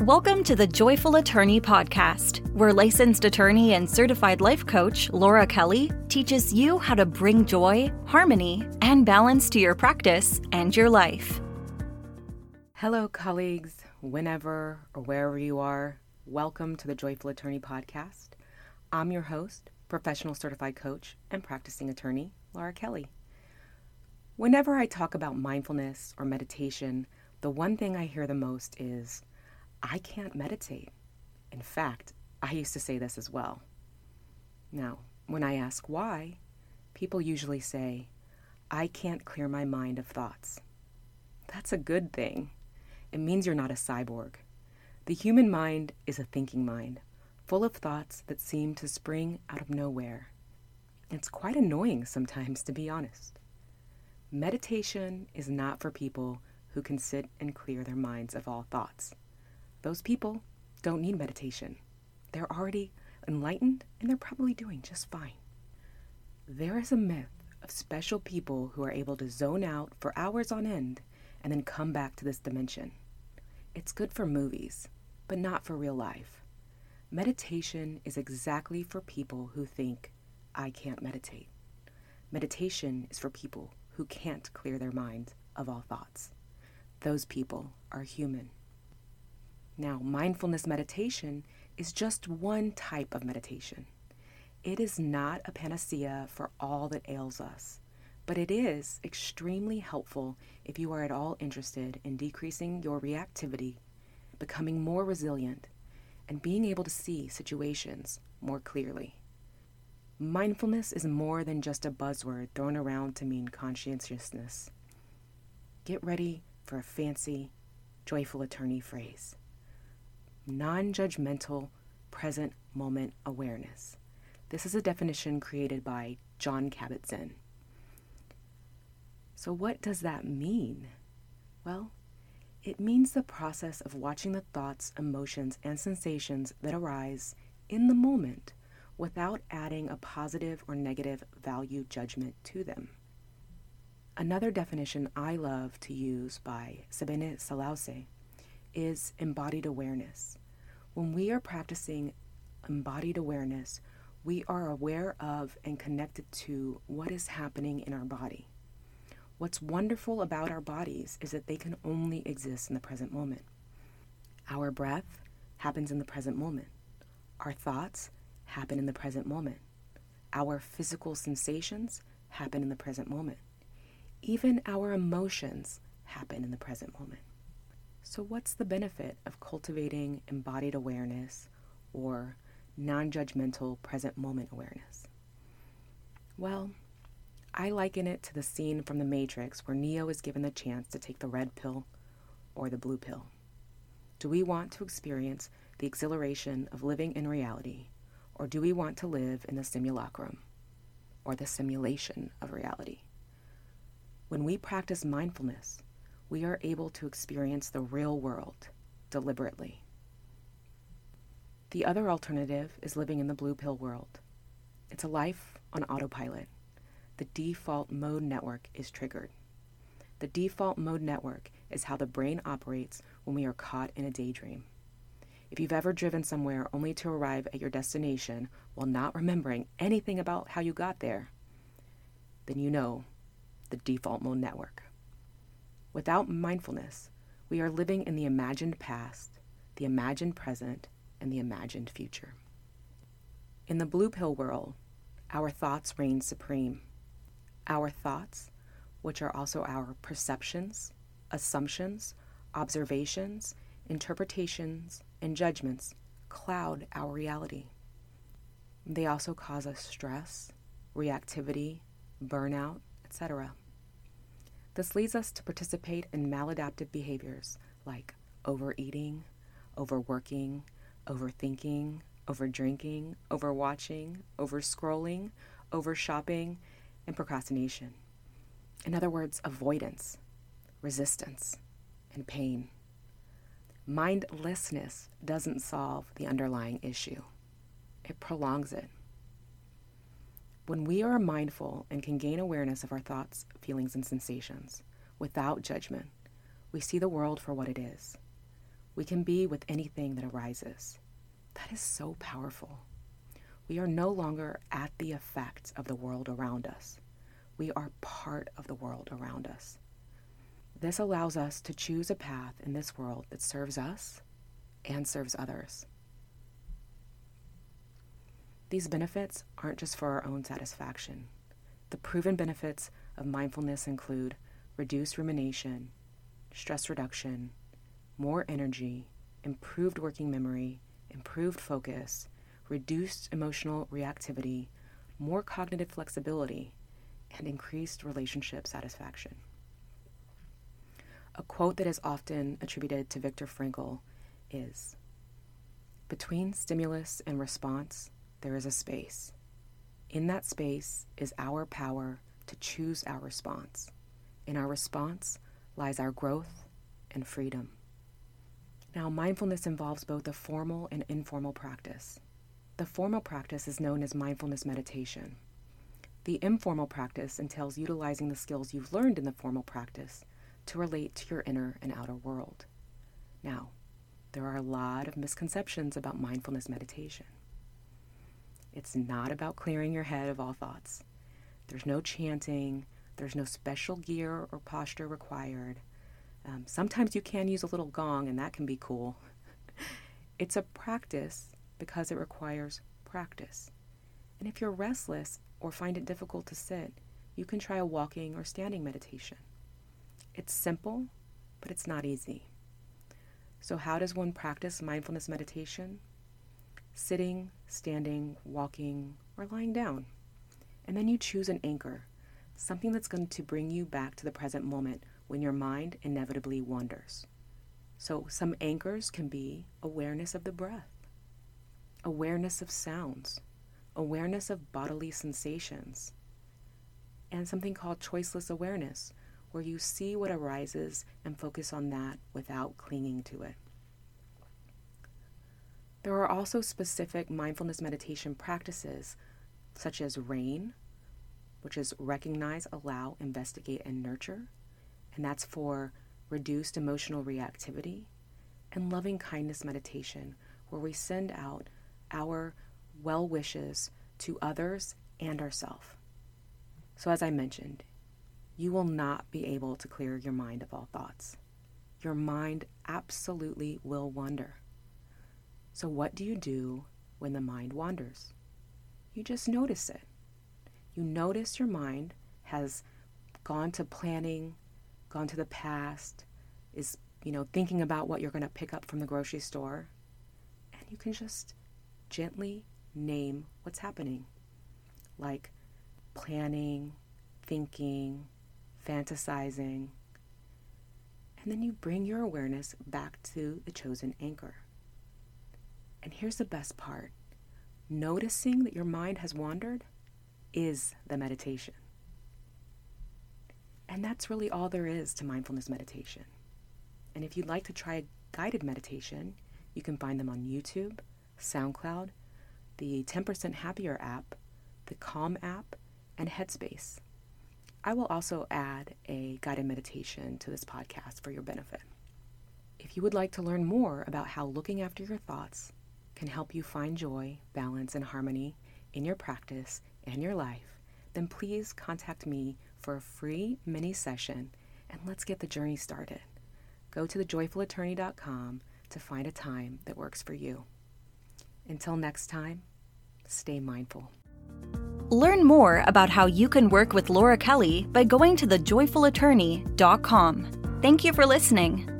Welcome to the Joyful Attorney Podcast, where licensed attorney and certified life coach Laura Kelly teaches you how to bring joy, harmony, and balance to your practice and your life. Hello, colleagues, whenever or wherever you are. Welcome to the Joyful Attorney Podcast. I'm your host, professional certified coach, and practicing attorney, Laura Kelly. Whenever I talk about mindfulness or meditation, the one thing I hear the most is, I can't meditate. In fact, I used to say this as well. Now, when I ask why, people usually say, I can't clear my mind of thoughts. That's a good thing. It means you're not a cyborg. The human mind is a thinking mind, full of thoughts that seem to spring out of nowhere. It's quite annoying sometimes, to be honest. Meditation is not for people who can sit and clear their minds of all thoughts. Those people don't need meditation. They're already enlightened and they're probably doing just fine. There is a myth of special people who are able to zone out for hours on end and then come back to this dimension. It's good for movies, but not for real life. Meditation is exactly for people who think, I can't meditate. Meditation is for people who can't clear their mind of all thoughts. Those people are human. Now, mindfulness meditation is just one type of meditation. It is not a panacea for all that ails us, but it is extremely helpful if you are at all interested in decreasing your reactivity, becoming more resilient, and being able to see situations more clearly. Mindfulness is more than just a buzzword thrown around to mean conscientiousness. Get ready for a fancy, joyful attorney phrase non judgmental, present moment awareness. This is a definition created by Jon Kabat Zinn. So, what does that mean? Well, it means the process of watching the thoughts, emotions, and sensations that arise in the moment without adding a positive or negative value judgment to them. Another definition I love to use by Sebene Selassie is embodied awareness. When we are practicing embodied awareness, we are aware of and connected to what is happening in our body. What's wonderful about our bodies is that they can only exist in the present moment. Our breath happens in the present moment. Our thoughts happen in the present moment. Our physical sensations happen in the present moment. Even our emotions happen in the present moment. So, what's the benefit of cultivating embodied awareness or non judgmental present moment awareness? Well, I liken it to the scene from The Matrix where Neo is given the chance to take the red pill or the blue pill. Do we want to experience the exhilaration of living in reality, or do we want to live in the simulacrum or the simulation of reality? When we practice mindfulness, we are able to experience the real world deliberately. The other alternative is living in the blue pill world. It's a life on autopilot. The default mode network is triggered. The default mode network is how the brain operates when we are caught in a daydream. If you've ever driven somewhere only to arrive at your destination while not remembering anything about how you got there, then you know the default mode network. Without mindfulness, we are living in the imagined past, the imagined present, and the imagined future. In the blue pill world, our thoughts reign supreme. Our thoughts, which are also our perceptions, assumptions, observations, interpretations, and judgments, cloud our reality. They also cause us stress, reactivity, burnout, etc. This leads us to participate in maladaptive behaviors like overeating, overworking, overthinking, overdrinking, overwatching, overscrolling, overshopping, and procrastination. In other words, avoidance, resistance, and pain. Mindlessness doesn't solve the underlying issue, it prolongs it. When we are mindful and can gain awareness of our thoughts, feelings, and sensations without judgment, we see the world for what it is. We can be with anything that arises. That is so powerful. We are no longer at the effects of the world around us. We are part of the world around us. This allows us to choose a path in this world that serves us and serves others. These benefits aren't just for our own satisfaction. The proven benefits of mindfulness include reduced rumination, stress reduction, more energy, improved working memory, improved focus, reduced emotional reactivity, more cognitive flexibility, and increased relationship satisfaction. A quote that is often attributed to Viktor Frankl is Between stimulus and response, there is a space. In that space is our power to choose our response. In our response lies our growth and freedom. Now, mindfulness involves both a formal and informal practice. The formal practice is known as mindfulness meditation. The informal practice entails utilizing the skills you've learned in the formal practice to relate to your inner and outer world. Now, there are a lot of misconceptions about mindfulness meditation. It's not about clearing your head of all thoughts. There's no chanting, there's no special gear or posture required. Um, sometimes you can use a little gong, and that can be cool. it's a practice because it requires practice. And if you're restless or find it difficult to sit, you can try a walking or standing meditation. It's simple, but it's not easy. So, how does one practice mindfulness meditation? Sitting, standing, walking, or lying down. And then you choose an anchor, something that's going to bring you back to the present moment when your mind inevitably wanders. So, some anchors can be awareness of the breath, awareness of sounds, awareness of bodily sensations, and something called choiceless awareness, where you see what arises and focus on that without clinging to it. There are also specific mindfulness meditation practices, such as RAIN, which is recognize, allow, investigate, and nurture and that's for reduced emotional reactivity, and loving kindness meditation, where we send out our well wishes to others and ourselves. So, as I mentioned, you will not be able to clear your mind of all thoughts. Your mind absolutely will wander. So, what do you do when the mind wanders? You just notice it. You notice your mind has gone to planning, gone to the past, is, you know, thinking about what you're going to pick up from the grocery store. And you can just gently name what's happening, like planning, thinking, fantasizing. And then you bring your awareness back to the chosen anchor. And here's the best part noticing that your mind has wandered is the meditation. And that's really all there is to mindfulness meditation. And if you'd like to try a guided meditation, you can find them on YouTube, SoundCloud, the 10% Happier app, the Calm app, and Headspace. I will also add a guided meditation to this podcast for your benefit. If you would like to learn more about how looking after your thoughts can help you find joy, balance, and harmony in your practice and your life, then please contact me for a free mini session and let's get the journey started. Go to thejoyfulattorney.com to find a time that works for you. Until next time, stay mindful. Learn more about how you can work with Laura Kelly by going to thejoyfulattorney.com. Thank you for listening.